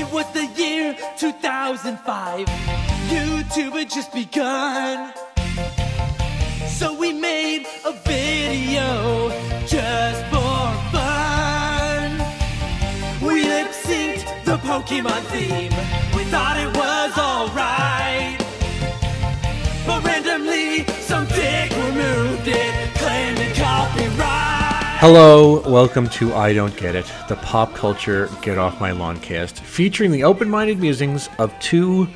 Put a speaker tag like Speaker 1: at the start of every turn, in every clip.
Speaker 1: It was the year 2005. YouTube had just begun. So we made a video just for fun. We lip synced the Pokemon theme. We thought it
Speaker 2: Hello, welcome to I Don't Get It, the pop culture Get Off My Lawn cast, featuring the open minded musings of two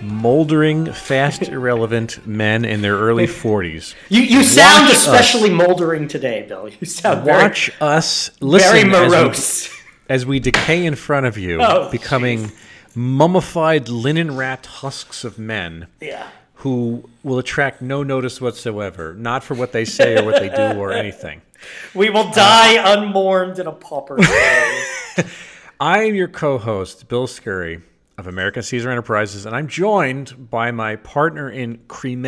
Speaker 2: moldering, fast, irrelevant men in their early 40s.
Speaker 3: You you sound
Speaker 2: Watch us.
Speaker 3: especially moldering today, Bill. You sound very,
Speaker 2: Watch us listen
Speaker 3: very
Speaker 2: as we-
Speaker 3: morose.
Speaker 2: As, we, decay in front of you,
Speaker 3: Oh,
Speaker 2: becoming mummified, linen wrapped husks of men.
Speaker 3: Yeah.
Speaker 2: Who will attract no notice whatsoever, not for what they say or what they do or anything.
Speaker 3: We will uh, die unmourned in a pauper grave.
Speaker 2: I am your co-host, Bill Scurry of American Caesar Enterprises, and I'm joined by my partner in crime,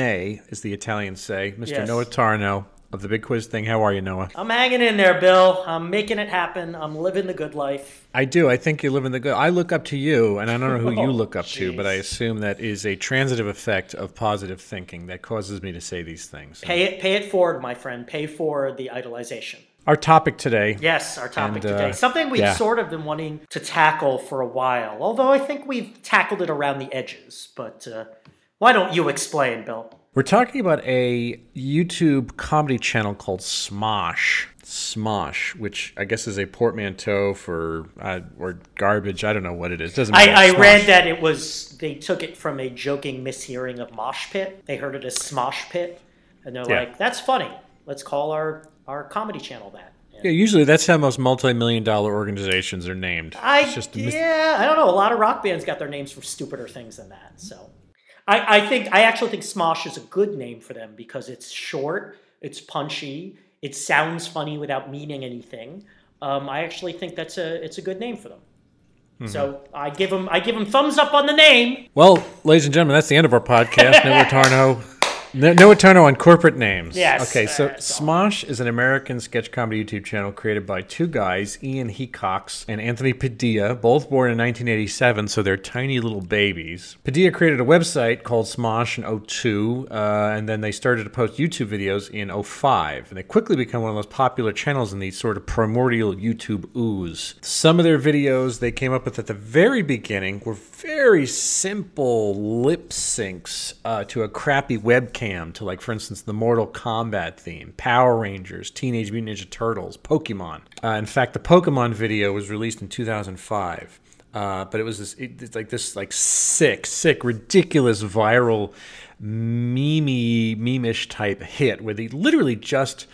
Speaker 2: as the Italians say, Mr.
Speaker 3: Yes.
Speaker 2: Noah Tarnow of the Big Quiz Thing. How are you, Noah?
Speaker 3: I'm hanging in there, Bill. I'm making it happen. I'm living the good life.
Speaker 2: I do. I think you're living the good. I look up to you, and I don't know who you
Speaker 3: Oh,
Speaker 2: look up to, but I assume that is a transitive effect of positive thinking that causes me to say these things.
Speaker 3: Pay it, pay it forward, my friend. Pay for the idolization.
Speaker 2: Our topic today.
Speaker 3: Yes, our topic
Speaker 2: And, uh,
Speaker 3: today. Something we've
Speaker 2: yeah.
Speaker 3: sort of been wanting to tackle for a while. Although I think we've tackled it around the edges. But uh, why don't you explain, Bill?
Speaker 2: We're talking about a YouTube comedy channel called Smosh. Smosh, which I guess is a portmanteau for uh, or garbage. I don't know what it is. Doesn't matter.
Speaker 3: I, I read that it was they took it from a joking mishearing of mosh pit. They heard it as smosh pit, and they're
Speaker 2: Yeah.
Speaker 3: like, "That's funny. Let's call our our comedy channel that." And
Speaker 2: Yeah, usually that's how most multi-million dollar organizations are named.
Speaker 3: I
Speaker 2: mis-
Speaker 3: yeah, I don't know. A lot of rock bands got their names from stupider things than that. So, I, I think I actually think Smosh is a good name for them because it's short, it's punchy, it sounds funny without meaning anything. Um, I actually think that's a it's a good name for them.
Speaker 2: Mm-hmm.
Speaker 3: So I give them I give them thumbs up on the name.
Speaker 2: Well, ladies and gentlemen, that's the end of our podcast. Noah Tarnow. No- Noah Tarnow on corporate names.
Speaker 3: Yes,
Speaker 2: Okay, so Smosh is an American sketch comedy YouTube channel created by two guys, Ian Hecox and Anthony Padilla, both born in 1987, so they're tiny little babies. Padilla created a website called Smosh in 02, uh, and then they started to post YouTube videos in 05. And they quickly become one of the most popular channels in the sort of primordial YouTube ooze. Some of their videos they came up with at the very beginning were very simple lip syncs uh, to a crappy webcam to, like, for instance, the Mortal Kombat theme, Power Rangers, Teenage Mutant Ninja Turtles, Pokemon. Uh, in fact, the Pokemon video was released in 2005. Uh, but it was this, it, it's like this, like sick, sick, ridiculous, viral, meme, meme-ish type hit where they literally just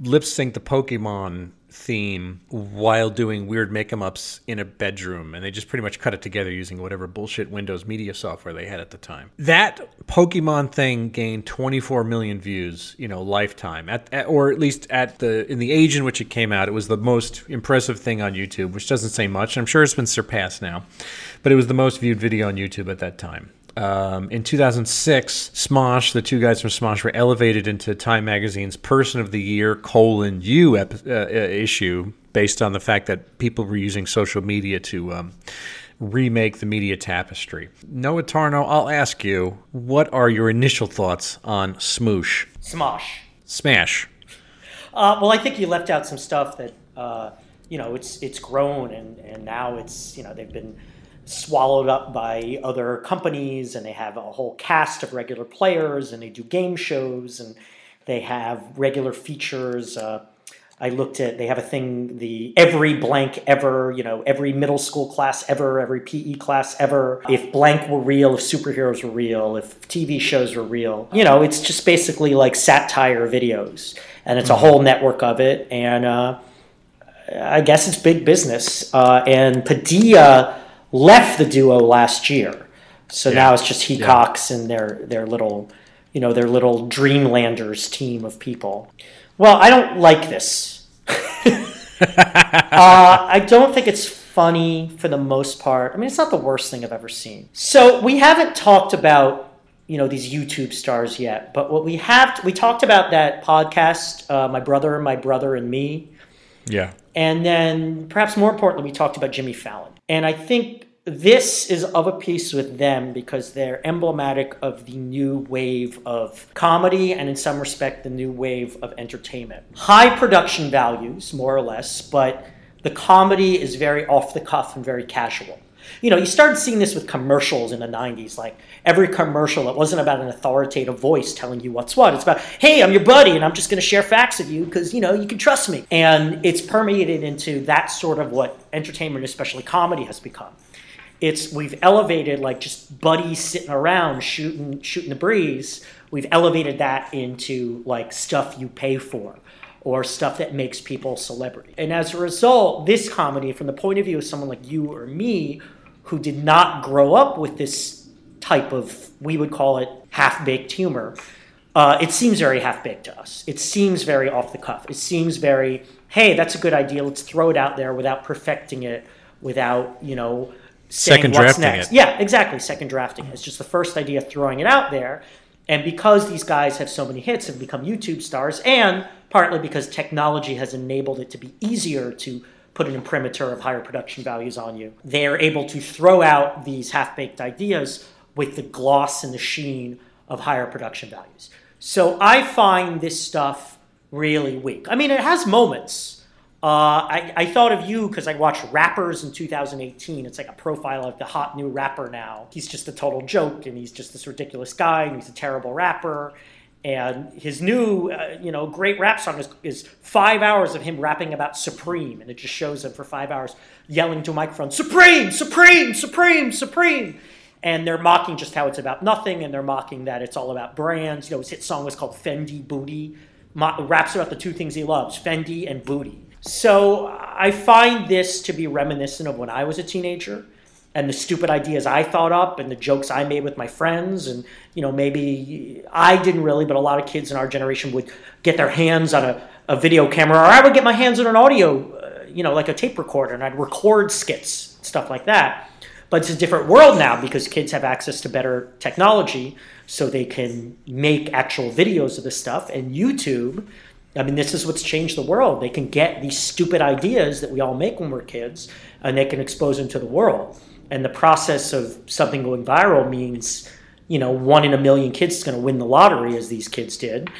Speaker 2: lip sync the Pokemon theme while doing weird make 'em ups in a bedroom and they just pretty much cut it together using whatever bullshit Windows media software they had at the time. That Pokemon thing gained 24 million views, you know, lifetime at, at or at least at the in the age in which it came out, it was the most impressive thing on YouTube, which doesn't say much. I'm sure it's been surpassed now. But it was the most viewed video on YouTube at that time. Um, in 2006, Smosh, the two guys from Smosh, were elevated into Time Magazine's Person of the Year colon you ep- uh, uh, issue based on the fact that people were using social media to um, remake the media tapestry. Noah Tarnow, I'll ask you, what are your initial thoughts on Smoosh?
Speaker 3: Smosh.
Speaker 2: Smash.
Speaker 3: Uh, well, I think you left out some stuff that uh, you know it's it's grown and and now it's you know they've been swallowed up by other companies and they have a whole cast of regular players and they do game shows and they have regular features. Uh, I looked at they have a thing the every blank ever you know every middle school class ever every PE class ever. If blank were real if superheroes were real if TV shows were real you know it's just basically like satire videos and it's a whole network of it and uh, I guess it's big business. Uh, and Padilla left the duo last year so now it's just Hecox and their their little you know their little Dreamlanders team of people. Well, I don't like this. uh, I don't think it's funny for the most part. I mean, it's not the worst thing I've ever seen. So we haven't talked about you know these YouTube stars yet, but what we have we talked about that podcast, uh, my brother, my brother, and me,
Speaker 2: Yeah.
Speaker 3: and then perhaps more importantly, we talked about Jimmy Fallon. And I think this is of a piece with them because they're emblematic of the new wave of comedy and, in some respect, the new wave of entertainment. High production values, more or less, but the comedy is very off the cuff and very casual. You know, you started seeing this with commercials in the 90s. Like every commercial, it wasn't about an authoritative voice telling you what's what. It's about, hey, I'm your buddy and I'm just going to share facts with you because, you know, you can trust me. And it's permeated into that sort of what entertainment, especially comedy, has become it's we've elevated like just buddies sitting around shooting shooting the breeze we've elevated that into like stuff you pay for or stuff that makes people celebrity and as a result this comedy from the point of view of someone like you or me who did not grow up with this type of we would call it half-baked humor uh, it seems very half-baked to us it seems very off the cuff it seems very hey that's a good idea let's throw it out there without perfecting it without you know saying
Speaker 2: Second
Speaker 3: what's
Speaker 2: drafting
Speaker 3: next.
Speaker 2: it.
Speaker 3: Yeah, exactly. Second drafting. It's just the first idea throwing it out there. And because these guys have so many hits and become YouTube stars, and partly because technology has enabled it to be easier to put an imprimatur of higher production values on you, they're able to throw out these half baked ideas with the gloss and the sheen of higher production values. So I find this stuff really weak. I mean, it has moments. Uh, I, I thought of you because I watched Rappers in 2018. It's like a profile of the hot new rapper now. He's just a total joke, and he's just this ridiculous guy, and he's a terrible rapper. And his new, uh, you know, great rap song is, is five hours of him rapping about Supreme, and it just shows him for five hours yelling to a microphone, "Supreme, Supreme, Supreme, Supreme." And they're mocking just how it's about nothing, and they're mocking that it's all about brands. You know, his hit song was called Fendi Booty. Mo- raps about the two things he loves, Fendi and booty. So I find this to be reminiscent of when I was a teenager and the stupid ideas I thought up and the jokes I made with my friends. And, you know, maybe I didn't really, but a lot of kids in our generation would get their hands on a, a video camera, or I would get my hands on an audio, uh, you know, like a tape recorder, and I'd record skits, stuff like that. But it's a different world now because kids have access to better technology, so they can make actual videos of this stuff. And YouTube, I mean, this is what's changed the world. They can get these stupid ideas that we all make when we're kids, and they can expose them to the world. And the process of something going viral means, you know, one in a million kids is going to win the lottery, as these kids did,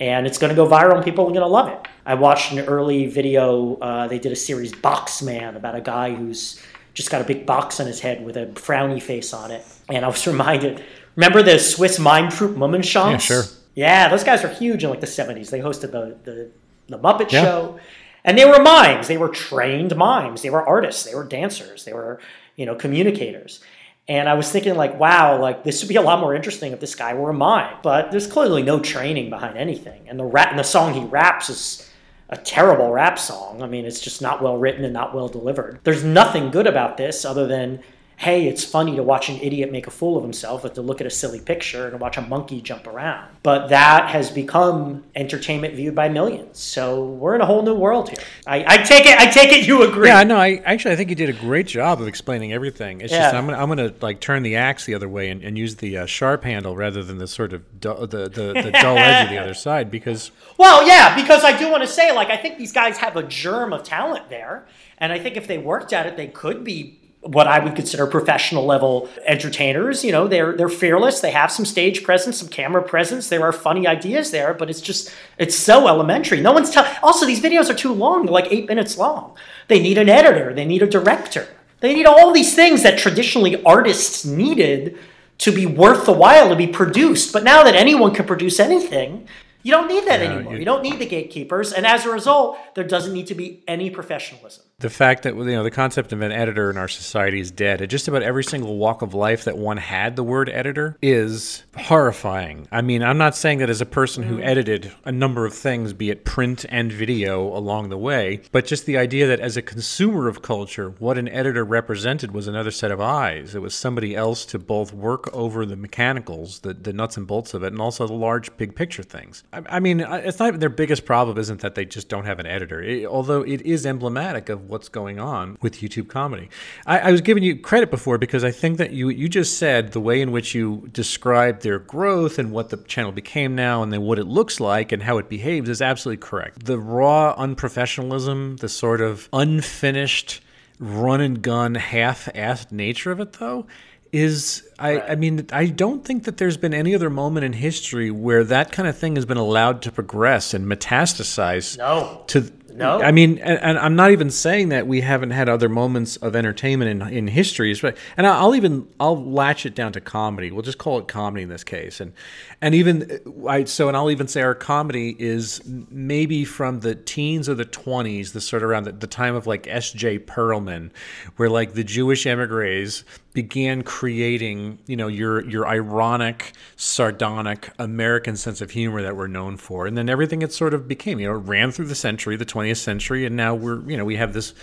Speaker 3: and it's going to go viral, and people are going to love it. I watched an early video. Uh, they did a series, Box Man, about a guy who's just got a big box on his head with a frowny face on it. And I was reminded, remember the Swiss mime troupe Mummenschanz?
Speaker 2: Yeah, sure.
Speaker 3: Yeah, those guys were huge in like the 70s. They hosted the, the, the Muppet
Speaker 2: Yeah.
Speaker 3: Show. And they were mimes. They were trained mimes. They were artists. They were dancers. They were, you know, communicators. And I was thinking, like, wow, like this would be a lot more interesting if this guy were a mime. But there's clearly no training behind anything. And the rap and the song he raps is a terrible rap song. I mean, it's just not well written and not well delivered. There's nothing good about this other than, hey, it's funny to watch an idiot make a fool of himself, but to look at a silly picture and to watch a monkey jump around. But that has become entertainment viewed by millions. So we're in a whole new world here. I, I take it. I take it. You agree?
Speaker 2: Yeah, no, I actually I think you did a great job of explaining everything. It's just I'm gonna I'm gonna like turn the axe the other way and, and use the uh, sharp handle rather than the sort of du- the, the the dull edge of the other side because
Speaker 3: Well, yeah, because I do want to say, like, I think these guys have a germ of talent there, and I think if they worked at it, they could be what I would consider professional level entertainers. You know, they're they're fearless. They have some stage presence, some camera presence. There are funny ideas there, but it's just it's so elementary. No one's telling. Also, these videos are too long. They're like eight minutes long. They need an editor. They need a director. They need all these things that traditionally artists needed to be worth the while to be produced. But now that anyone can produce anything, you don't need that
Speaker 2: Yeah,
Speaker 3: anymore.
Speaker 2: you-
Speaker 3: You don't need the gatekeepers, and as a result, there doesn't need to be any professionalism.
Speaker 2: The fact that you know the concept of an editor in our society is dead. At just about every single walk of life that one had the word editor is horrifying. I mean i'm not saying that as a person who mm. edited a number of things be it print and video along the way but just the idea that as a consumer of culture what an editor represented was another set of eyes. It was somebody else to both work over the mechanicals the, the nuts and bolts of it and also the large big picture things. I, I mean it's not their biggest problem isn't that they just don't have an editor. It- although it is emblematic of what's going on with youtube comedy I, I was giving you credit before because i think that you you just said the way in which you described their growth and what the channel became now and then what it looks like and how it behaves is absolutely correct the raw unprofessionalism the sort of unfinished run and gun, half-assed nature of it, though, is I, I mean I don't think that there's been any other moment in history where that kind of thing has been allowed to progress and metastasize
Speaker 3: No.
Speaker 2: to
Speaker 3: No.
Speaker 2: I mean, and, and I'm not even saying that we haven't had other moments of entertainment in in history, but and I'll even I'll latch it down to comedy. We'll just call it comedy in this case, and and even uh, I so and I'll even say our comedy is maybe from the teens or the 20s, the sort of around the, the time of like S.J. Perelman, where like the Jewish emigres began creating, you know, your your ironic, sardonic American sense of humor that we're known for, and then everything it sort of became, you know, ran through the century, the 20th century, and now we're, you know, we have this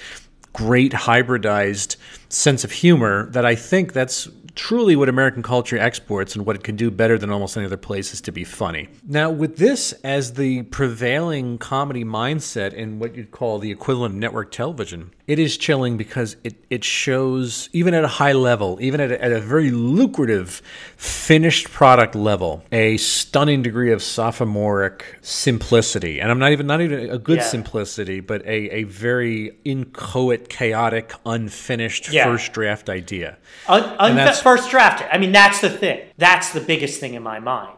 Speaker 2: great hybridized sense of humor that I think that's truly what American culture exports and what it can do better than almost any other place is to be funny. Now, with this as the prevailing comedy mindset in what you'd call the equivalent of network television, it is chilling because it, it shows, even at a high level, even at a, at a very lucrative finished product level, a stunning degree of sophomoric simplicity. And I'm not even not even a good
Speaker 3: Yeah.
Speaker 2: simplicity, but a, a very inchoate, chaotic, unfinished
Speaker 3: Yeah.
Speaker 2: first draft idea.
Speaker 3: Un- un-
Speaker 2: that's-
Speaker 3: first drafted. I mean, that's the thing. That's the biggest thing in my mind.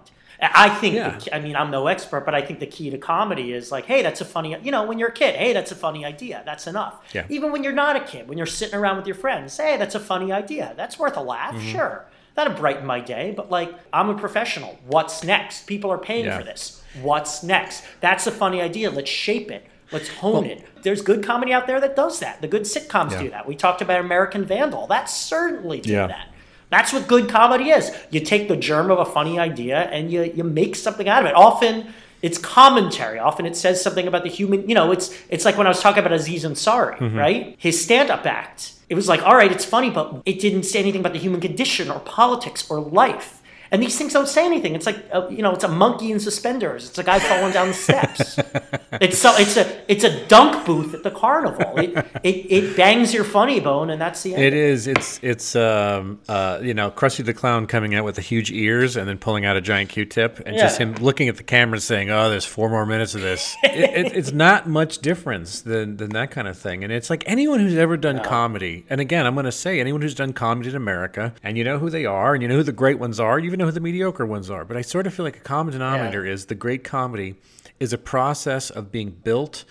Speaker 3: I think.
Speaker 2: Yeah.
Speaker 3: The, I mean, I'm no expert, but I think the key to comedy is like, hey, that's a funny. You know, when you're a kid, hey, that's a funny idea. That's enough.
Speaker 2: Yeah.
Speaker 3: Even when you're not a kid, when you're sitting around with your friends, hey, that's a funny idea. That's worth a laugh.
Speaker 2: Mm-hmm.
Speaker 3: Sure, that'll brighten my day. But like, I'm a professional. What's next? People are paying
Speaker 2: Yeah.
Speaker 3: for this. What's next? That's a funny idea. Let's shape it. Let's hone it. There's good comedy out there that does that. The good sitcoms do that. We talked about American Vandal. That certainly did that. That's what good comedy is. You take the germ of a funny idea and you, you make something out of it. Often it's commentary. Often it says something about the human, you know, it's it's like when I was talking about Aziz Ansari,
Speaker 2: Mm-hmm.
Speaker 3: right? His stand-up act. It was like, all right, it's funny, but it didn't say anything about the human condition or politics or life. And these things don't say anything. It's like uh, you know, it's a monkey in suspenders. It's a guy falling down the steps. It's so it's a it's a dunk booth at the carnival. It it, it bangs your funny bone, and that's the end.
Speaker 2: It is. It's it's um uh you know Krusty the Clown coming out with the huge ears and then pulling out a giant Q-tip and just him looking at the camera saying, "Oh, there's four more minutes of this." it, it, it's not much difference than than that kind of thing. And it's like anyone who's ever done comedy, and again, I'm going to say anyone who's done comedy in America, and you know who they are, and you know who the great ones are, you even know who the mediocre ones are. But I sort of feel like a common denominator is the great comedy is a process of being built.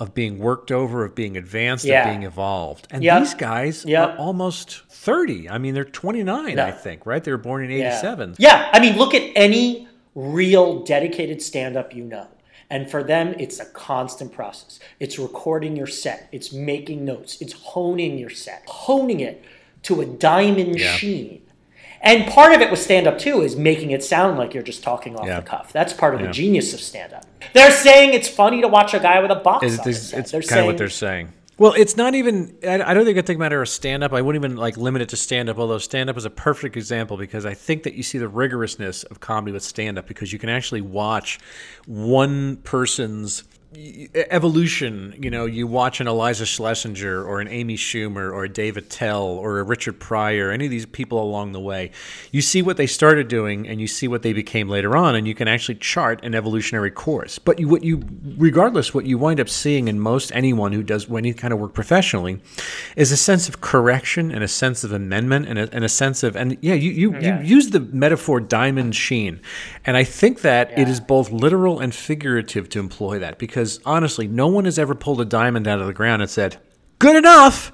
Speaker 2: Of being worked over, of being advanced,
Speaker 3: Yeah.
Speaker 2: of being evolved, and
Speaker 3: Yep.
Speaker 2: these guys
Speaker 3: Yep.
Speaker 2: are almost 30. I mean, they're 29, I think, right? They were born in
Speaker 3: Yeah.
Speaker 2: 87.
Speaker 3: Yeah, I mean, look at any real dedicated stand up you know. And for them, it's a constant process. It's recording your set, it's making notes, it's honing your set, honing it to a diamond
Speaker 2: Yeah.
Speaker 3: sheen. And part of it with stand up too is making it sound like you're just talking off
Speaker 2: Yeah.
Speaker 3: the cuff. That's part of
Speaker 2: Yeah.
Speaker 3: the genius of stand up. They're saying it's funny to watch a guy with a box
Speaker 2: It's,
Speaker 3: on his
Speaker 2: it's, it's
Speaker 3: They're
Speaker 2: kind of what they're saying. Well, it's not even. I I don't think I think a matter of stand up. I wouldn't even like limit it to stand up. Although stand up is a perfect example because I think that you see the rigorousness of comedy with stand up because you can actually watch one person's evolution. You know, you watch an Iliza Shlesinger or an Amy Schumer or a Dave Attell or a Richard Pryor, any of these people along the way. You see what they started doing and you see what they became later on, and you can actually chart an evolutionary course. But you, what you, regardless, what you wind up seeing in most anyone who does any kind of work professionally, is a sense of correction and a sense of amendment and a, and a sense of and yeah, you you,
Speaker 3: Yeah.
Speaker 2: you use the metaphor diamond sheen, and I think that it
Speaker 3: Yeah.
Speaker 2: is both literal and figurative to employ that because honestly, no one has ever pulled a diamond out of the ground and said, "Good enough."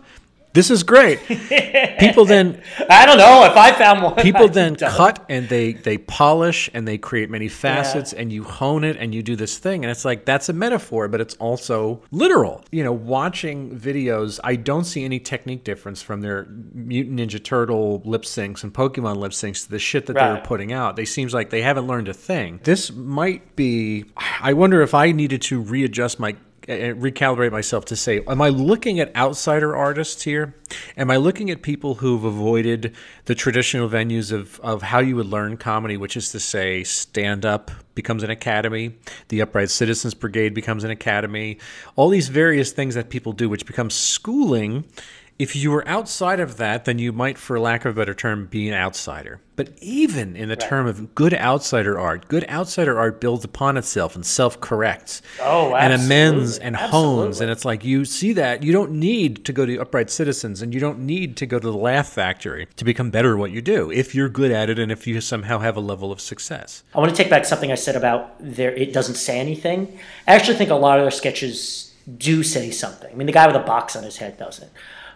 Speaker 2: This is great. People then
Speaker 3: I don't know if I found one.
Speaker 2: people then cut and they they polish and they create many facets and you hone it and you do this thing and it's like that's a metaphor but it's also literal you know watching videos i don't see any technique difference from their mutant ninja turtle lip syncs and pokemon lip syncs to the shit that they were
Speaker 3: Right.
Speaker 2: putting out they seems like they haven't learned a thing this might be i wonder if i needed to readjust my recalibrate myself to say, am I looking at outsider artists here? Am I looking at people who've avoided the traditional venues of, of how you would learn comedy, which is to say, stand up becomes an academy, the Upright Citizens Brigade becomes an academy, all these various things that people do, which becomes schooling If you were outside of that, then you might, for lack of a better term, be an outsider. But even in the term of good outsider art, good outsider art builds upon itself and self corrects
Speaker 3: Oh,
Speaker 2: and amends
Speaker 3: absolutely.
Speaker 2: and hones. And it's like you see that. You don't need to go to Upright Citizens and you don't need to go to the Laugh Factory to become better at what you do if you're good at it and if you somehow have a level of success.
Speaker 3: I want to take back something I said about there. It doesn't say anything. I actually think a lot of their sketches do say something. I mean, the guy with a box on his head doesn't.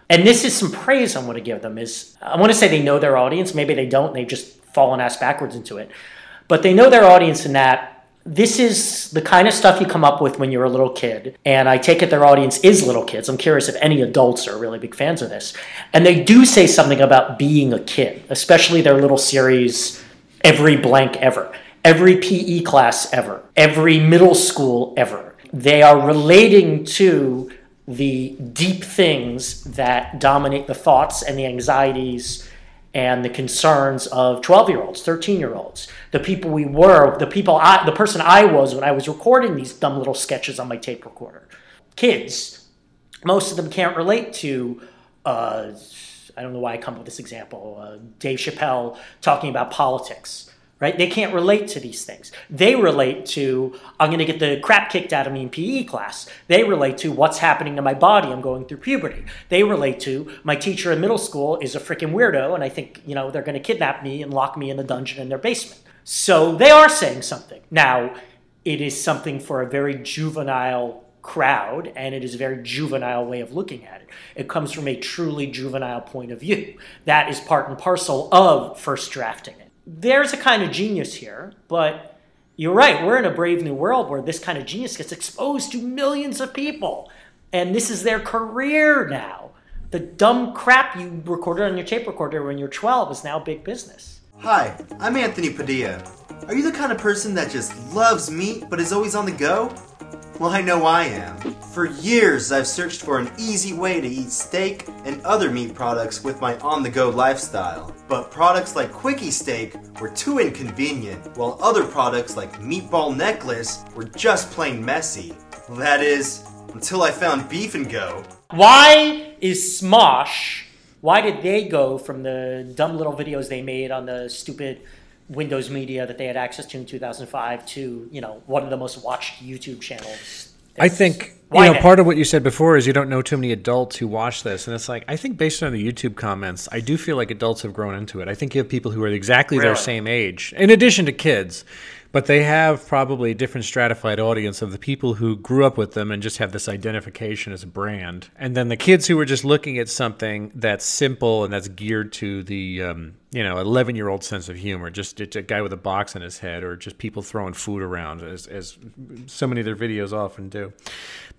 Speaker 3: And this is some praise I want to give them. Is I want to say they know their audience. Maybe they don't. They've just fallen ass backwards into it. But they know their audience in that this is the kind of stuff you come up with when you're a little kid. And I take it their audience is little kids. I'm curious if any adults are really big fans of this. And they do say something about being a kid, especially their little series, Every Blank Ever, every PE class ever, every middle school ever. They are relating to the deep things that dominate the thoughts and the anxieties and the concerns of 12 year olds 13 year olds the people we were the people i the person i was when i was recording these dumb little sketches on my tape recorder. Kids most of them can't relate to uh, i don't know why i come up with this example uh, dave chappelle talking about politics right? They can't relate to these things. They relate to i'm going to get the crap kicked out of me in pe class. They relate to what's happening to my body? I'm going through puberty. They relate to my teacher in middle school is a freaking weirdo and i think you know they're going to kidnap me and lock me in the dungeon in their basement. So they are saying something. Now it is something for a very juvenile crowd and it is a very juvenile way of looking at it. It comes from a truly juvenile point of view. That is part and parcel of first drafting it there's a kind of genius here but you're right we're in a brave new world where this kind of genius gets exposed to millions of people and this is their career now the dumb crap you recorded on your tape recorder when you're 12 is now big business
Speaker 4: Hi, I'm Anthony Padilla. Are you the kind of person that just loves meat but is always on the go? Well, I know I am. For years, I've searched for an easy way to eat steak and other meat products with my on the go lifestyle. But products like Quickie Steak were too inconvenient, while other products like Meatball Necklace were just plain messy. That is, until I found Beef and Go.
Speaker 3: Why is Smosh? Why did they go from the dumb little videos they made on the stupid Windows Media that they had access to in 2005 to you know one of the most watched YouTube channels?
Speaker 2: I think you know
Speaker 3: now?
Speaker 2: part of what you said before is you don't know too many adults who watch this, and it's like I think based on the YouTube comments, I do feel like adults have grown into it. I think you have people who are exactly their same age, in addition to kids, but they have probably a different stratified audience of the people who grew up with them and just have this identification as a brand, and then the kids who are just looking at something that's simple and that's geared to the um, you know 11 year old sense of humor, just a guy with a box on his head, or just people throwing food around, as, as so many of their videos often do.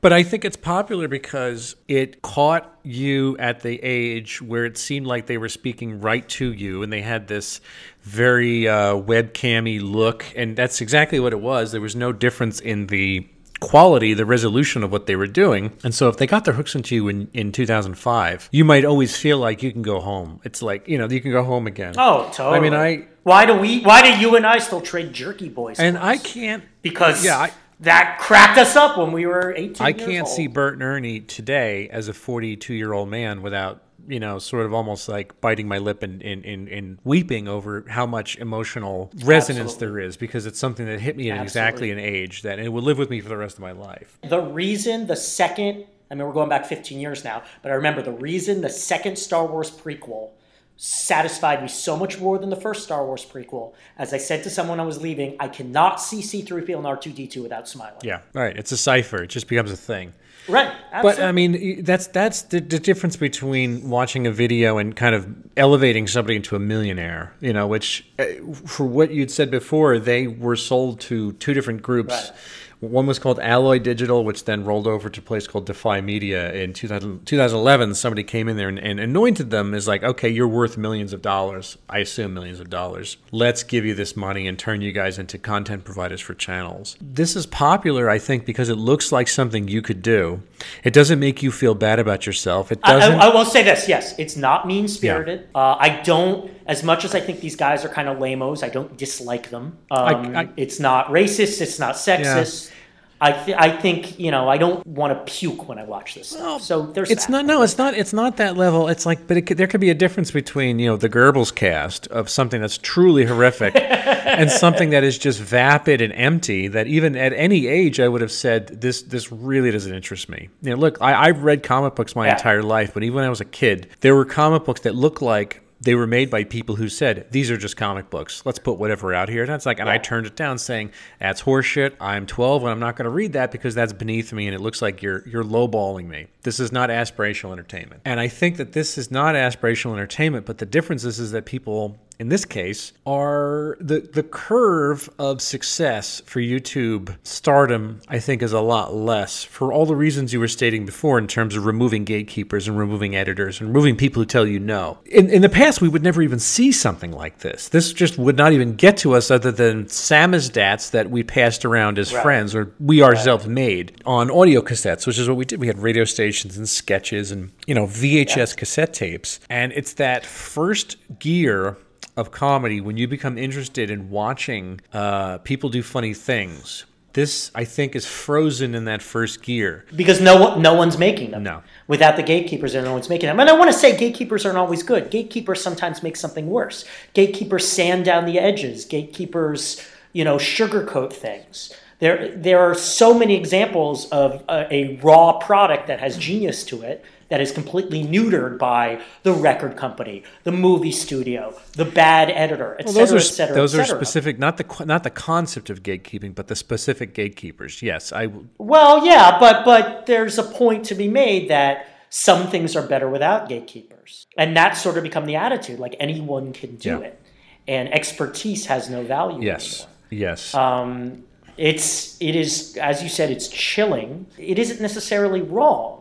Speaker 2: But I think it's popular because it caught you at the age where it seemed like they were speaking right to you, and they had this very uh, webcammy look, and that's exactly what it was. There was no difference in the quality, the resolution of what they were doing. And so if they got their hooks into you in, in 2005, you might always feel like you can go home. It's like, you know, you can go home again.
Speaker 3: Oh, totally.
Speaker 2: I mean, I
Speaker 3: Why do we? Why do you and I still trade Jerky Boys?
Speaker 2: and I can't
Speaker 3: because
Speaker 2: yeah, I-
Speaker 3: that cracked us up when we were 18.
Speaker 2: I can't
Speaker 3: old.
Speaker 2: see Bert and Ernie today as a 42 year old man without, you know, sort of almost like biting my lip and, and, and, and weeping over how much emotional resonance
Speaker 3: Absolutely.
Speaker 2: there is because it's something that hit me at exactly an age that it will live with me for the rest of my life.
Speaker 3: The reason the second, I mean, we're going back 15 years now, but I remember the reason the second Star Wars prequel satisfied me so much more than the first Star Wars prequel. As I said to someone I was leaving, I cannot see C3PO and R2D2 without smiling.
Speaker 2: Yeah, right. It's a cipher. It just becomes a thing.
Speaker 3: Right.
Speaker 2: But. I mean, that's that's the, the difference between watching a video and kind of elevating somebody into a millionaire. You know, which uh, for what you'd said before, they were sold to two different groups.
Speaker 3: Right.
Speaker 2: One was called Alloy Digital, which then rolled over to a place called Defy Media in 2000, 2011. Somebody came in there and, and anointed them as like, okay, you're worth millions of dollars. I assume millions of dollars. Let's give you this money and turn you guys into content providers for channels. This is popular, I think, because it looks like something you could do. It doesn't make you feel bad about yourself. It
Speaker 3: I,
Speaker 2: doesn't.
Speaker 3: I, I will say this: yes, it's not mean spirited. Uh, I don't, as much as I think these guys are kind of lamos. I don't dislike them. Um,
Speaker 2: I-
Speaker 3: it's not racist. It's not sexist. I th- I think you know I don't want to puke when I watch this stuff. so there's
Speaker 2: It's
Speaker 3: that.
Speaker 2: not. No, it's not. It's not that level. It's like, but it could, there could be a difference between you know the Goebbels cast of something that's truly horrific and something that is just vapid and empty. That even at any age, I would have said this. This really doesn't interest me. You know, look, I, I've read comic books my
Speaker 3: Yeah.
Speaker 2: entire life, but even when I was a kid, there were comic books that looked like. They were made by people who said these are just comic books. Let's put whatever out here. And that's like, and I turned it down, saying that's horseshit. I'm 12 and I'm not going to read that because that's beneath me, and it looks like you're you're lowballing me. This is not aspirational entertainment. And I think that this is not aspirational entertainment, but the difference is, is that people in this case are the the curve of success for YouTube stardom I think is a lot less for all the reasons you were stating before in terms of removing gatekeepers and removing editors and removing people who tell you no. In in the past we would never even see something like this. This just would not even get to us other than samizdats that we passed around as
Speaker 3: Right.
Speaker 2: friends or we ourselves made on audio cassettes, which is what we did. We had radio stations and sketches and you know VHS cassette tapes, and it's that first gear of comedy when you become interested in watching uh, people do funny things. This, I think, is frozen in that first gear.
Speaker 3: because no one, no one's making them.
Speaker 2: No.
Speaker 3: Without the gatekeepers, there no one's making them. And I want to say gatekeepers aren't always good. Gatekeepers sometimes make something worse. Gatekeepers sand down the edges. Gatekeepers, you know, sugarcoat things. There, there are so many examples of a, a raw product that has genius to it that is completely neutered by the record company, the movie studio, the bad editor, et
Speaker 2: Well,
Speaker 3: cetera,
Speaker 2: those are
Speaker 3: et cetera,
Speaker 2: those
Speaker 3: et
Speaker 2: are specific, not the not the concept of gatekeeping, but the specific gatekeepers. Yes, I
Speaker 3: Well, yeah, but but there's a point to be made that some things are better without gatekeepers, and that's sort of become the attitude. Like anyone can do
Speaker 2: Yeah.
Speaker 3: it, and expertise has no value.
Speaker 2: yes,
Speaker 3: anymore.
Speaker 2: yes.
Speaker 3: Um, it's it is as you said, it's chilling. It isn't necessarily wrong.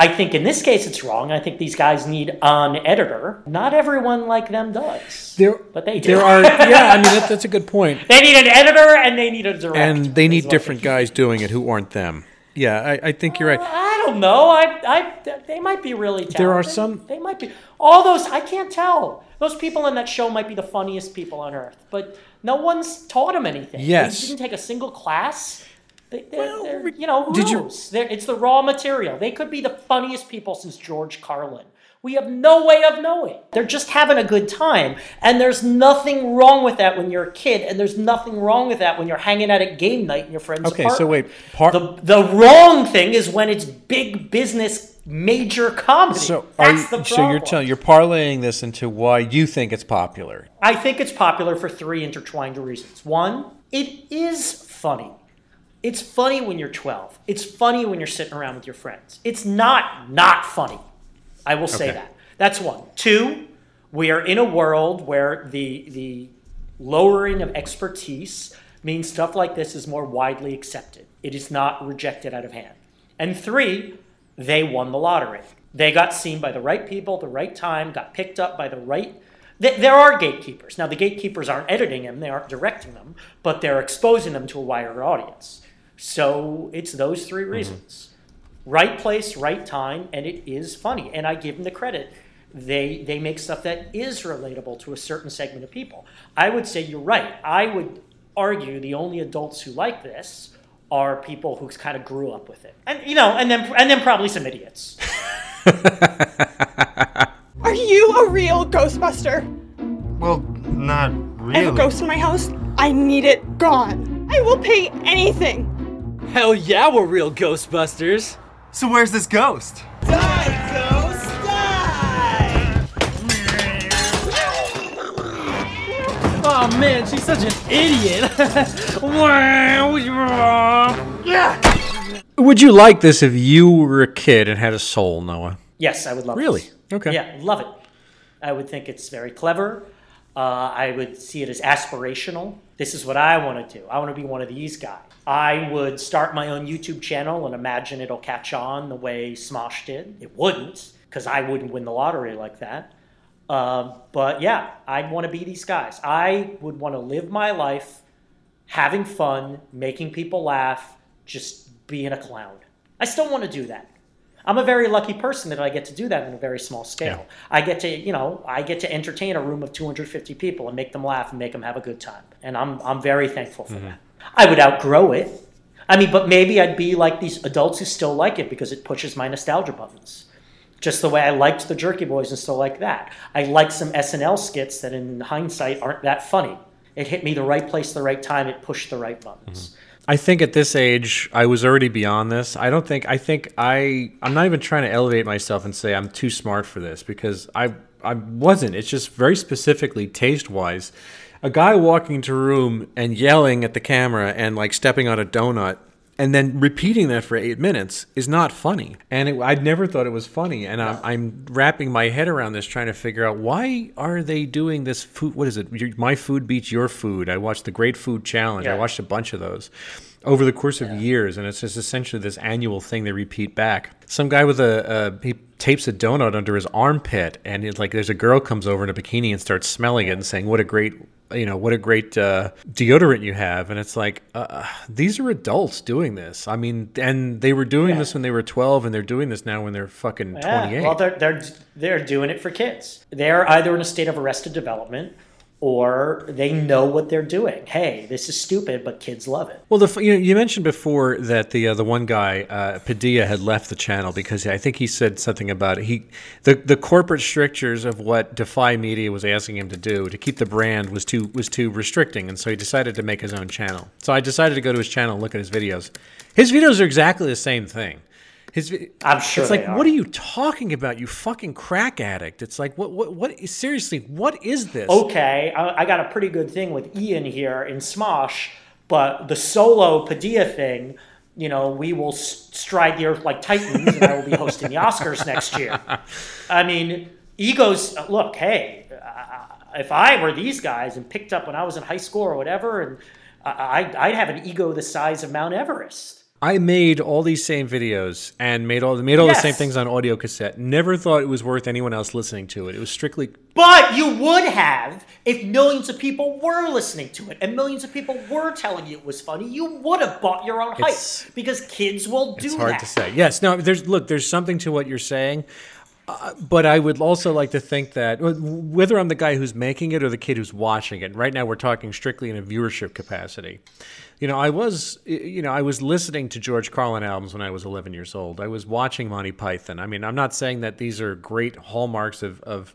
Speaker 3: I think in this case it's wrong. I think these guys need an editor. Not everyone like them does.
Speaker 2: there,
Speaker 3: but they do.
Speaker 2: there are. Yeah, I mean that, that's a good point.
Speaker 3: they need an editor and they need a director.
Speaker 2: And they need
Speaker 3: what
Speaker 2: different guys doing it who aren't them. Yeah, I, I think you're right.
Speaker 3: I don't know. I, I, they might be really talented.
Speaker 2: There are some-
Speaker 3: They might be. All those, I can't tell. Those people in that show might be the funniest people on earth, but no one's taught them anything.
Speaker 2: Yes.
Speaker 3: They didn't take a single class. They, they're,
Speaker 2: Well,
Speaker 3: they're, you know,
Speaker 2: did you-
Speaker 3: They're, it's the raw material. They could be the funniest people since George Carlin. We have no way of knowing. They're just having a good time. And there's nothing wrong with that when you're a kid. And there's nothing wrong with that when you're hanging out at game night in your friend's
Speaker 2: Okay,
Speaker 3: apartment.
Speaker 2: so wait, par-
Speaker 3: The the wrong thing is when it's big business, major comedy.
Speaker 2: So are
Speaker 3: That's
Speaker 2: you,
Speaker 3: the
Speaker 2: so you're telling you're parlaying this into why you think it's popular.
Speaker 3: I think it's popular for three intertwined reasons. One, it is funny. It's funny when you're 12. It's funny when you're sitting around with your friends. It's not not funny. I will say
Speaker 2: Okay.
Speaker 3: that. That's one. Two, we are in a world where the the lowering of expertise means stuff like this is more widely accepted. It is not rejected out of hand. And three, they won the lottery. They got seen by the right people, at the right time, got picked up by the right. There are gatekeepers. Now, the gatekeepers aren't editing them, they aren't directing them, but they're exposing them to a wider audience. So it's those three mm-hmm. reasons right place, right time, and it is funny. And I give them the credit. They they make stuff that is relatable to a certain segment of people. I would say you're right. I would argue the only adults who like this are people who kind of grew up with it, and you know, and then and then probably some idiots.
Speaker 5: Are you a real Ghostbuster?
Speaker 6: Well, not
Speaker 5: I have a ghost in my house. I need it gone. I will pay anything.
Speaker 1: Hell yeah, we're real Ghostbusters.
Speaker 6: So where's this ghost?
Speaker 1: Oh man, she's such an idiot.
Speaker 2: Would you like this if you were a kid and had a soul, Noah?
Speaker 3: Yes, I would love it.
Speaker 2: Really?
Speaker 3: this.
Speaker 2: Okay.
Speaker 3: Yeah, love it. I would think it's very clever. Uh, I would see it as aspirational. This is what I want to do. I want to be one of these guys. I would start my own YouTube channel and imagine it'll catch on the way Smosh did. It wouldn't, because I wouldn't win the lottery like that. Uh, but yeah, I'd want to be these guys. I would want to live my life having fun, making people laugh, just being a clown. I still want to do that. I'm a very lucky person that I get to do that on a very small scale.
Speaker 2: Yeah.
Speaker 3: I get to, you know, I get to entertain a room of 250 people and make them laugh and make them have a good time. And I'm, I'm very thankful for mm-hmm. that. I would outgrow it. I mean, but maybe I'd be like these adults who still like it because it pushes my nostalgia buttons. Just the way I liked the Jerky Boys and still like that. I like some SNL skits that in hindsight aren't that funny. It hit me the right place, the right time. It pushed the right buttons. Mm-hmm.
Speaker 2: I think at this age, I was already beyond this. I don't think. I think I. I'm not even trying to elevate myself and say I'm too smart for this because I. I wasn't. It's just very specifically taste wise. A guy walking into a room and yelling at the camera and like stepping on a donut and then repeating that for eight minutes is not funny. And it, I'd never thought it was funny. And I'm, I'm wrapping my head around this, trying to figure out why are they doing this food? What is it? Your- My food beats your food. I watched the Great Food Challenge. I watched a bunch of those over the course of years, and it's just essentially this annual thing they repeat back. Some guy with a, a he tapes a donut under his armpit, and it's like there's a girl comes over in a bikini and starts smelling it and saying, "What a great." You know what a great uh, deodorant you have, and it's like uh, these are adults doing this. I mean, and they were doing this when they were twelve, and they're doing this now when they're fucking
Speaker 3: Yeah,
Speaker 2: twenty-eight.
Speaker 3: well, they're, they're, they're doing it for kids. They're either in a state of arrested development or they know what they're doing. Hey, this is stupid, but kids love it.
Speaker 2: Well, the, you, know, you mentioned before that the uh, the one guy uh, Padilla had left the channel because I think he said something about it. he the the corporate strictures of what Defy Media was asking him to do to keep the brand was too was too restricting, and so he decided to make his own channel. So I decided to go to his channel and look at his videos. His videos are exactly the same thing. His,
Speaker 3: I'm sure
Speaker 2: it's like,
Speaker 3: are.
Speaker 2: what are you talking about, you fucking crack addict? It's like, what, what, what? Seriously, what is this?
Speaker 3: Okay, I, I got a pretty good thing with Ian here in Smosh, but the solo Padilla thing, you know, we will stride the earth like titans, and I will be hosting the Oscars next year. I mean, egos. Look, hey, uh, if I were these guys and picked up when I was in high school or whatever, and I, I'd, I'd have an ego the size of Mount Everest.
Speaker 2: I made all these same videos and made all made all the same things on audio cassette. Never thought it was worth anyone else listening to it. It was strictly
Speaker 3: But you would have if millions of people were listening to it and millions of people were telling you it was funny. You would have bought your own hype
Speaker 2: It's-
Speaker 3: because kids will do
Speaker 2: it's hard
Speaker 3: that.
Speaker 2: to say. Yes, no. There's look. There's something to what you're saying, uh, but I would also like to think that whether I'm the guy who's making it or the kid who's watching it. Right now, we're talking strictly in a viewership capacity. You know, I was, you know, I was listening to George Carlin albums when I was 11 years old. I was watching Monty Python. I mean, I'm not saying that these are great hallmarks of, of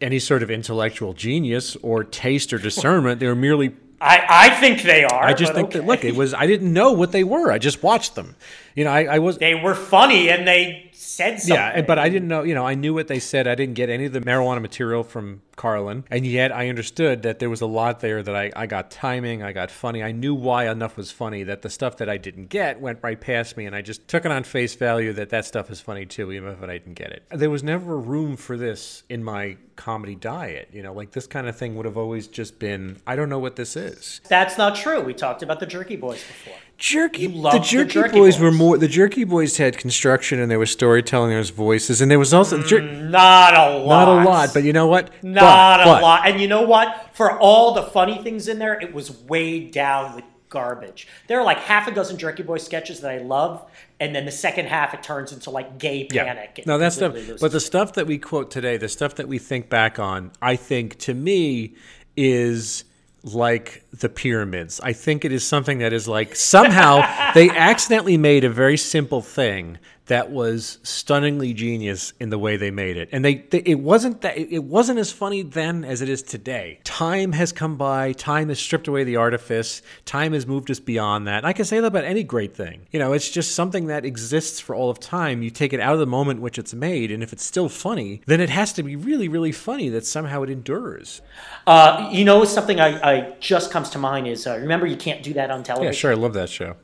Speaker 2: any sort of intellectual genius or taste or discernment. They were merely
Speaker 3: I, I think they are.
Speaker 2: I just think that
Speaker 3: okay.
Speaker 2: look, it was I didn't know what they were. I just watched them. You know, I, I was
Speaker 3: they were funny and they said something.
Speaker 2: yeah, but I didn't know. You know, I knew what they said. I didn't get any of the marijuana material from Carlin, and yet I understood that there was a lot there that I, I got timing. I got funny. I knew why enough was funny that the stuff that I didn't get went right past me, and I just took it on face value that that stuff is funny too, even if I didn't get it. There was never room for this in my comedy diet. You know, like this kind of thing would have always just been. I don't know what this is.
Speaker 3: That's not true. We talked about the Jerky Boys before.
Speaker 2: Jerky,
Speaker 3: You loved
Speaker 2: the
Speaker 3: the
Speaker 2: Jerky,
Speaker 3: Jerky
Speaker 2: Boys, were more. The Jerky Boys had construction, and there was storytelling. There was voices, and there was also Jer- mm,
Speaker 3: Not a lot.
Speaker 2: not a lot. But you know what?
Speaker 3: Not
Speaker 2: But-
Speaker 3: a
Speaker 2: but-
Speaker 3: lot. And you know what? For all the funny things in there, it was weighed down with garbage. There are like half a dozen Jerky Boy sketches that I love, and then the second half it turns into like gay panic. and
Speaker 2: No, that stuff. But the stuff that we quote today, the stuff that we think back on, I think to me is like the pyramids. I think it is something that is like somehow they accidentally made a very simple thing that was stunningly genius in the way they made it. And they, they it wasn't that it wasn't as funny then as it is today. Time has come by, time has stripped away the artifice, time has moved us beyond that. And I can say that about any great thing. You know, it's just something that exists for all of time. You take it out of the moment in which it's made, and if it's still funny, then it has to be really, really funny that somehow it endures.
Speaker 3: Uh, you know, something I, I just comes to mind is uh, remember you can't do that on television.
Speaker 2: Yeah, sure, I love that show.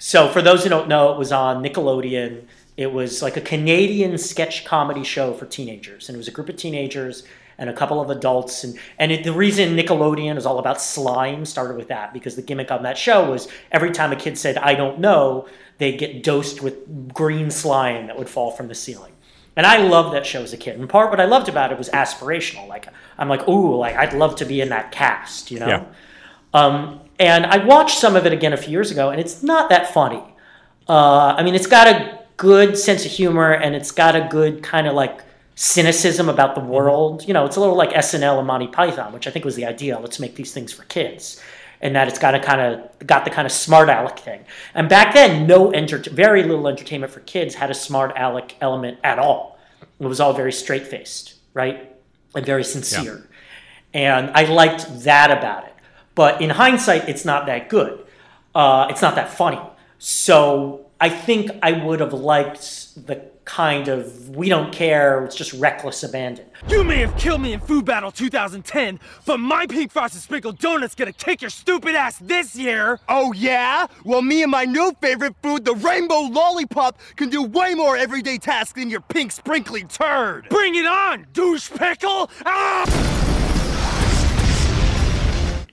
Speaker 3: So for those who don't know, it was on Nickelodeon. It was like a Canadian sketch comedy show for teenagers, and it was a group of teenagers and a couple of adults. And and it, the reason Nickelodeon is all about slime started with that because the gimmick on that show was every time a kid said "I don't know," they'd get dosed with green slime that would fall from the ceiling. And I loved that show as a kid. And part what I loved about it was aspirational. Like I'm like, ooh, like I'd love to be in that cast, you know.
Speaker 2: Yeah.
Speaker 3: Um, and I watched some of it again a few years ago, and it's not that funny. Uh, I mean, it's got a good sense of humor, and it's got a good kind of like cynicism about the world. You know, it's a little like SNL and Monty Python, which I think was the idea. Let's make these things for kids. and that it's got a kind of got the kind of smart aleck thing. And back then, no enter- very little entertainment for kids had a smart aleck element at all. It was all very straight faced, right, and very sincere. And I liked that about it. But in hindsight, it's not that good. Uh, it's not that funny. So I think I would have liked the kind of we don't care, it's just reckless abandon.
Speaker 7: You may have killed me in Food Battle 2010, but my pink frosted sprinkled donut's gonna kick your stupid ass this year.
Speaker 6: Oh, yeah? Well, me and my new favorite food, the rainbow lollipop, can do way more everyday tasks than your pink sprinkly turd.
Speaker 7: Bring it on, douche pickle! Ah!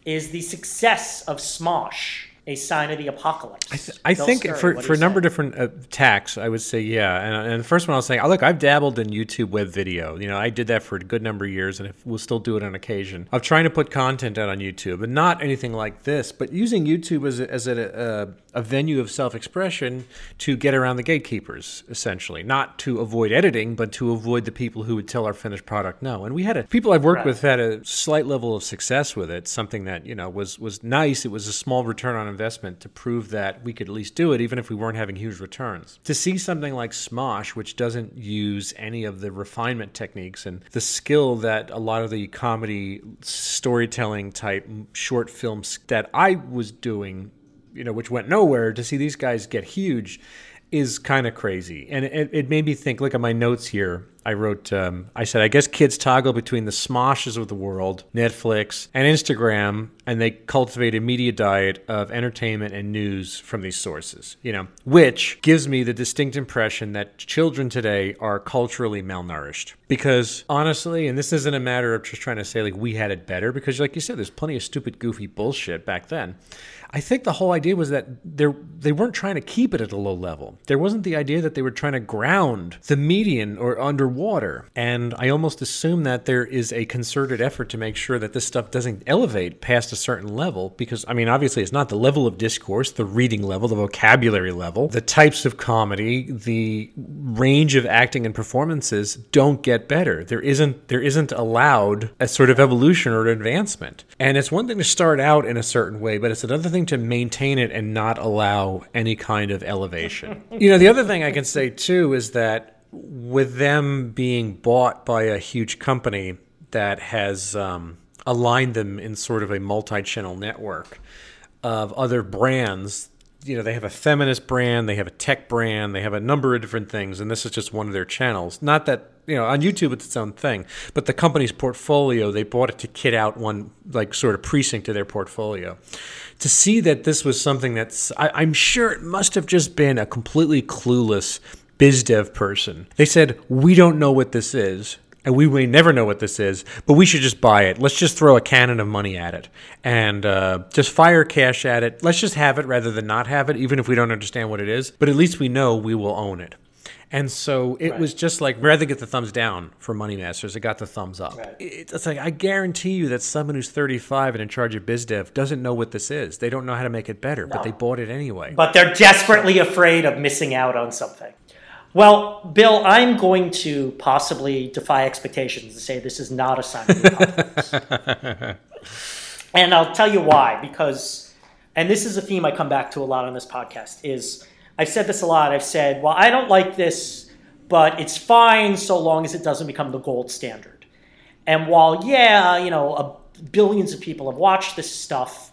Speaker 3: Is the success of Smosh a sign of the apocalypse?
Speaker 2: I, th- I think for, for a number of different uh, tacks, I would say yeah. And, and the first one I was saying, oh, look, I've dabbled in YouTube web video. You know, I did that for a good number of years, and we'll still do it on occasion. Of trying to put content out on YouTube, and not anything like this, but using YouTube as a, as a, a, a venue of self expression to get around the gatekeepers, essentially, not to avoid editing, but to avoid the people who would tell our finished product no. And we had a, people I've worked
Speaker 3: Right.
Speaker 2: with had a slight level of success with it, something that you know was was nice. It was a small return on investment to prove that we could at least do it, even if we weren't having huge returns. To see something like Smosh, which doesn't use any of the refinement techniques and the skill that a lot of the comedy storytelling type short films that I was doing you know, which went nowhere, to see these guys get huge is kind of crazy. And it, it made me think look at my notes here. I wrote, um, I said, I guess kids toggle between the smoshes of the world, Netflix, and Instagram, and they cultivate a media diet of entertainment and news from these sources, you know, which gives me the distinct impression that children today are culturally malnourished. Because honestly, and this isn't a matter of just trying to say like we had it better, because like you said, there's plenty of stupid, goofy bullshit back then. I think the whole idea was that they they weren't trying to keep it at a low level. There wasn't the idea that they were trying to ground the median or underwater. And I almost assume that there is a concerted effort to make sure that this stuff doesn't elevate past a certain level because I mean obviously it's not the level of discourse, the reading level, the vocabulary level, the types of comedy, the range of acting and performances don't get better. There isn't there isn't allowed a sort of evolution or advancement. And it's one thing to start out in a certain way, but it's another thing to maintain it and not allow any kind of elevation. you know, the other thing I can say too is that with them being bought by a huge company that has um, aligned them in sort of a multi-channel network of other brands you know they have a feminist brand they have a tech brand they have a number of different things and this is just one of their channels. Not that you know on youtube it's its own thing but the company's portfolio they bought it to kit out one like sort of precinct to their portfolio. To see that this was something that's I, i'm sure it must have just been a completely clueless biz dev person they said we don't know what this is and we may never know what this is, but we should just buy it. Let's just throw a cannon of money at it and uh, just fire cash at it. Let's just have it rather than not have it, even if we don't understand what it is. But at least we know we will own it. And so it was just like rather get the thumbs down for Money Masters, it got the thumbs up.
Speaker 3: Right.
Speaker 2: It- It's like I guarantee you that someone who's 35 and in charge of biz dev doesn't know what this is. They don't know how to make it better, but they bought it anyway.
Speaker 3: but they're desperately afraid of missing out on something. Well, Bill, I'm going to possibly defy expectations and say this is not a sign of apocalypse. and I'll tell you why. Because, and this is a theme I come back to a lot on this podcast, is I've said this a lot. I've said, well, I don't like this, but it's fine so long as it doesn't become the gold standard. And while, yeah, you know, a, billions of people have watched this stuff,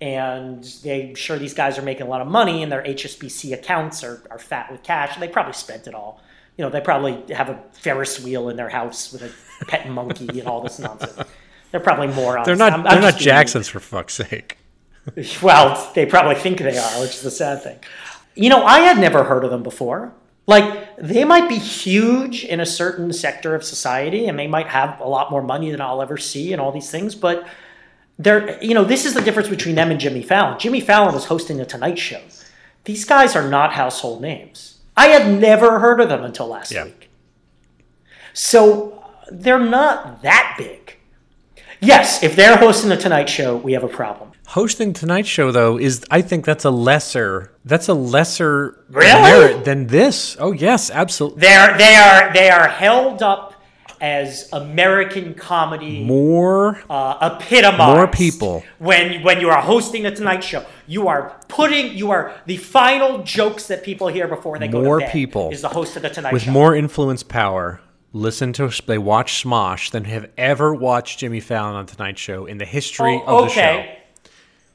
Speaker 3: and they sure these guys are making a lot of money, and their HSBC accounts are, are fat with cash, and they probably spent it all. You know, they probably have a Ferris wheel in their house with a pet monkey and all this nonsense. They're probably morons.
Speaker 2: They're not.
Speaker 3: I'm- I'm
Speaker 2: they're not
Speaker 3: just being-
Speaker 2: Jacksons for fuck's sake.
Speaker 3: well, they probably think they are, which is the sad thing. You know, I had never heard of them before. Like, they might be huge in a certain sector of society and they might have a lot more money than I'll ever see and all these things, but they're, you know, this is the difference between them and Jimmy Fallon. Jimmy Fallon was hosting The Tonight Show. These guys are not household names. I had never heard of them until last
Speaker 2: Yeah.
Speaker 3: week. So they're not that big. Yes, if they're hosting The Tonight Show, we have a problem.
Speaker 2: Hosting Tonight Show though is I think that's a lesser that's a lesser
Speaker 3: Really?
Speaker 2: merit than this. Oh yes, absolutely.
Speaker 3: They're they are they are held up as American comedy
Speaker 2: More
Speaker 3: uh, epitomized.
Speaker 2: More people.
Speaker 3: When when you are hosting the Tonight Show, you are putting you are the final jokes that people hear before they go
Speaker 2: More
Speaker 3: to bed.
Speaker 2: people
Speaker 3: is the host of the Tonight
Speaker 2: with
Speaker 3: Show.
Speaker 2: With more influence power listen to they watch Smosh than have ever watched Jimmy Fallon on Tonight Show in the history
Speaker 3: Oh,
Speaker 2: of the show.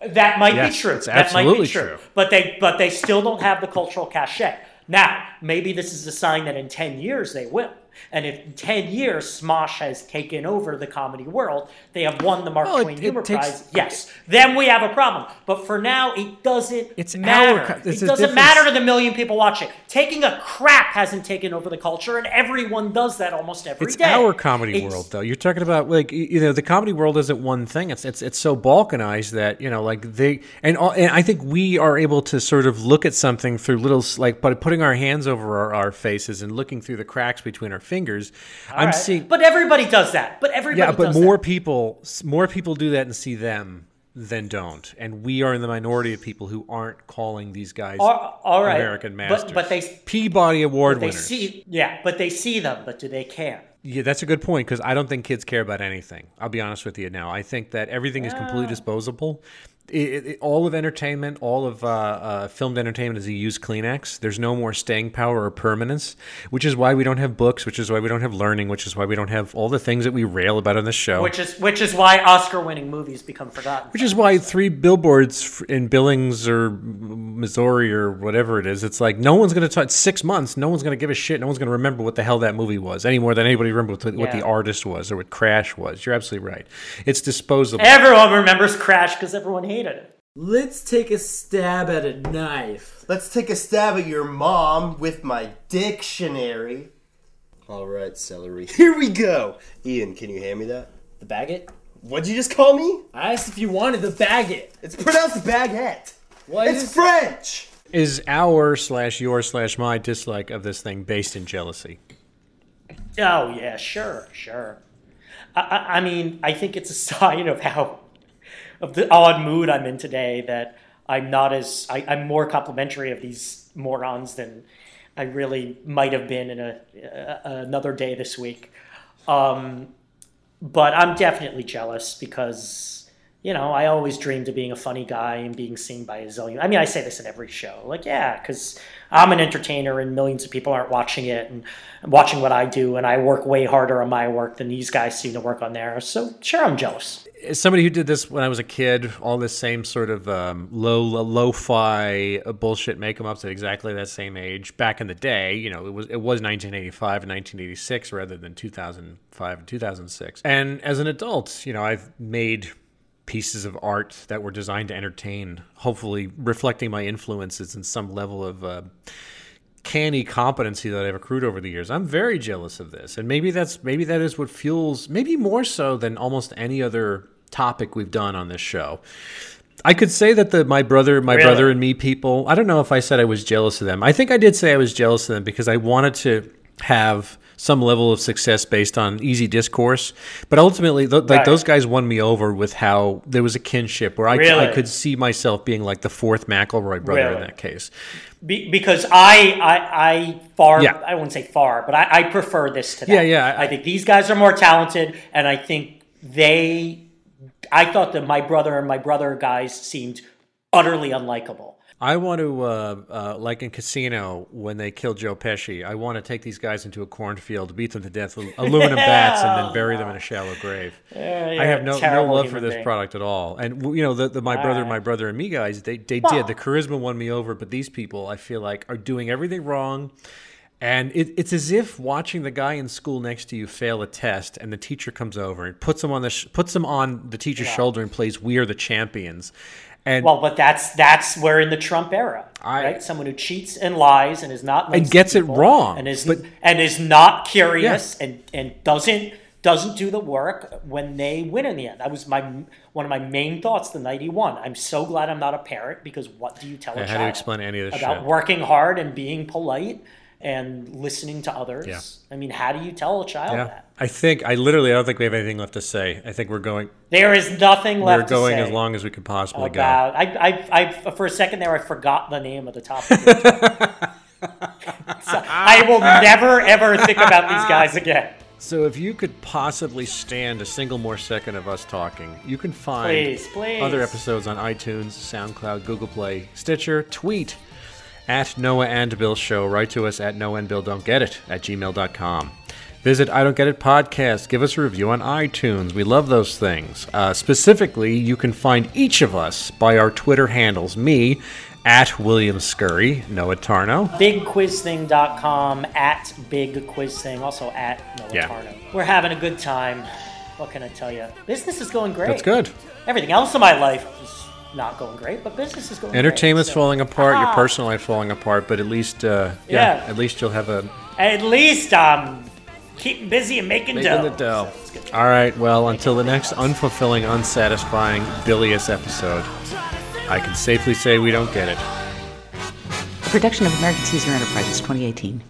Speaker 3: That might
Speaker 2: Yes,
Speaker 3: be true.
Speaker 2: it's
Speaker 3: that might be true.
Speaker 2: true.
Speaker 3: But they but they still don't have the cultural cachet. Now, maybe this is a sign that in 10 years they will. And if in 10 years Smosh has taken over the comedy world, they have won the Mark
Speaker 2: Well,
Speaker 3: Twain
Speaker 2: it
Speaker 3: Humor
Speaker 2: takes-
Speaker 3: Prize. Yes, then we have a problem. But for now, it doesn't
Speaker 2: It's
Speaker 3: matter.
Speaker 2: our co-
Speaker 3: it doesn't
Speaker 2: difference.
Speaker 3: matter to the million people watching. Taking a crap hasn't taken over the culture, and everyone does that almost every
Speaker 2: It's
Speaker 3: day.
Speaker 2: our comedy
Speaker 3: It's-
Speaker 2: world, though. You're talking about like you know the comedy world isn't one thing. It's it's it's so balkanized that you know like they and all, and I think we are able to sort of look at something through little like but putting our hands over our, our faces and looking through the cracks between our fingers. I'm
Speaker 3: All right.
Speaker 2: seeing
Speaker 3: But everybody does that. But everybody
Speaker 2: yeah, but
Speaker 3: does
Speaker 2: more
Speaker 3: that.
Speaker 2: people more people do that and see them than don't, and we are in the minority of people who aren't calling these guys
Speaker 3: All- all right.
Speaker 2: American
Speaker 3: But-
Speaker 2: masters.
Speaker 3: but they-
Speaker 2: Peabody Award
Speaker 3: They
Speaker 2: winners.
Speaker 3: see, yeah, but they see them, but do they care?
Speaker 2: Yeah, that's a good point because I don't think kids care about anything. I'll be honest with you now. I think that everything is completely ah. disposable. It, it, all of entertainment, all of uh, uh, filmed entertainment is a used Kleenex. There's no more staying power or permanence, which is why we don't have books, which is why we don't have learning, which is why we don't have all the things that we rail about on this show.
Speaker 3: Which is which is why Oscar-winning movies become forgotten.
Speaker 2: Which is why three billboards in Billings or Missouri or whatever it is, it's like no one's going to talk. Six months, no one's going to give a shit. No one's going to remember what the hell that movie was any more than anybody remembers what, what the artist was or what Crash was. You're absolutely right. It's disposable.
Speaker 3: Everyone remembers Crash because everyone hated it.
Speaker 1: Let's take a stab at a knife.
Speaker 8: Let's take a stab at your mom with my dictionary. All right, celery. Here we go. Ian, can you hand me that?
Speaker 1: The baguette?
Speaker 8: What'd you just call me?
Speaker 1: I asked if you wanted the baguette.
Speaker 8: It's pronounced baguette.
Speaker 1: What
Speaker 8: It's
Speaker 1: is-
Speaker 8: French.
Speaker 2: Is our slash your slash my dislike of this thing based in jealousy?
Speaker 3: Oh yeah, sure, sure. I, I, I mean, I think it's a sign of how of the odd mood I'm in today that I'm not as I, I'm more complimentary of these morons than I really might have been in a, a another day this week. Um, but I'm definitely jealous because you know I always dreamed of being a funny guy and being seen by a zillion. I mean, I say this in every show, like yeah, because I'm an entertainer and millions of people aren't watching it and watching what I do, and I work way harder on my work than these guys seem to work on theirs. So sure, I'm jealous.
Speaker 2: As somebody who did this when I was a kid, all this same sort of um, low lo-fi uh, bullshit make 'em ups at exactly that same age back in the day. You know, it was it was 1985 and 1986 rather than 2005 and 2006. And as an adult, you know, I've made pieces of art that were designed to entertain, hopefully reflecting my influences in some level of. Uh, canny competency that I've accrued over the years. I'm very jealous of this, and maybe that's maybe that is what fuels, maybe more so than almost any other topic we've done on this show. I could say that the my brother, my
Speaker 3: Really?
Speaker 2: brother and me people. I don't know if I said I was jealous of them. I think I did say I was jealous of them because I wanted to have some level of success based on easy discourse. But ultimately, th- like
Speaker 3: Right.
Speaker 2: those guys won me over with how there was a kinship where I, I could see myself being like the fourth McElroy brother in that case.
Speaker 3: Be, because I, I, I far,
Speaker 2: Yeah.
Speaker 3: I wouldn't say far, but I, I prefer this to that.
Speaker 2: Yeah, yeah, I-
Speaker 3: I, think these guys are more talented, and I think they. I thought that my brother and my brother guys seemed utterly unlikable.
Speaker 2: I want to, uh, uh, like in Casino, when they kill Joe Pesci, I want to take these guys into a cornfield, beat them to death with aluminum bats, and then bury them in a shallow grave. I have no, no love for this
Speaker 3: being.
Speaker 2: product at all. And you know, the, the my brother,
Speaker 3: right.
Speaker 2: my brother, and me guys, they they
Speaker 3: Well-
Speaker 2: did. The charisma won me over, but these people, I feel like, are doing everything wrong. And it, it's as if watching the guy in school next to you fail a test, and the teacher comes over and puts him on the sh- puts him on the teacher's shoulder and plays "We Are the Champions." And
Speaker 3: Well, but that's that's we're in the Trump era,
Speaker 2: I-
Speaker 3: right? Someone who cheats and lies and is not
Speaker 2: And gets it wrong,
Speaker 3: and is
Speaker 2: but-
Speaker 3: and is not curious and and doesn't doesn't do the work when they win in the end. That was my one of my main thoughts the night he won. I'm so glad I'm not a parent because what do you tell a
Speaker 2: Yeah, how
Speaker 3: child
Speaker 2: do you explain any of this
Speaker 3: about
Speaker 2: shit?
Speaker 3: working hard and being polite and listening to others?
Speaker 2: Yeah.
Speaker 3: I mean, how do you tell a child
Speaker 2: yeah,
Speaker 3: that?
Speaker 2: I think I literally I don't think we have anything left to say. I think we're going
Speaker 3: There is nothing left.
Speaker 2: we're going
Speaker 3: to
Speaker 2: as long as we could possibly go.
Speaker 3: about. I, I, I, for a second there, I forgot the name of the topic. so I will never ever think about these guys again.
Speaker 2: So if you could possibly stand a single more second of us talking, you can find
Speaker 3: Please, please.
Speaker 2: other episodes on iTunes, SoundCloud, Google Play, Stitcher, tweet at Noah and Bill Show. Write to us at Noah and Bill Don't Get It at gmail.com. Visit I Don't Get It Podcast. Give us a review on iTunes. We love those things. Uh, specifically, you can find each of us by our Twitter handles. Me at William Scurry, Noah Tarnow.
Speaker 3: BigQuizThing.com at Big Quiz Thing, also at Noah
Speaker 2: Yeah.
Speaker 3: Tarnow. We're having a good time. What can I tell you? Business is going great.
Speaker 2: That's good.
Speaker 3: Everything else in my life is not going great, but business is going
Speaker 2: Entertainment's
Speaker 3: great. so-
Speaker 2: falling apart, your
Speaker 3: Ah.
Speaker 2: personal life falling apart, but at least, uh, yeah,
Speaker 3: Yeah.
Speaker 2: at least you'll have a
Speaker 3: At least I'm keeping busy and making,
Speaker 2: making
Speaker 3: dough.
Speaker 2: the dough. All right, well, until the next unfulfilling, unsatisfying, bilious episode, I can safely say we don't get it.
Speaker 9: A production of American Caesar Enterprises 2018.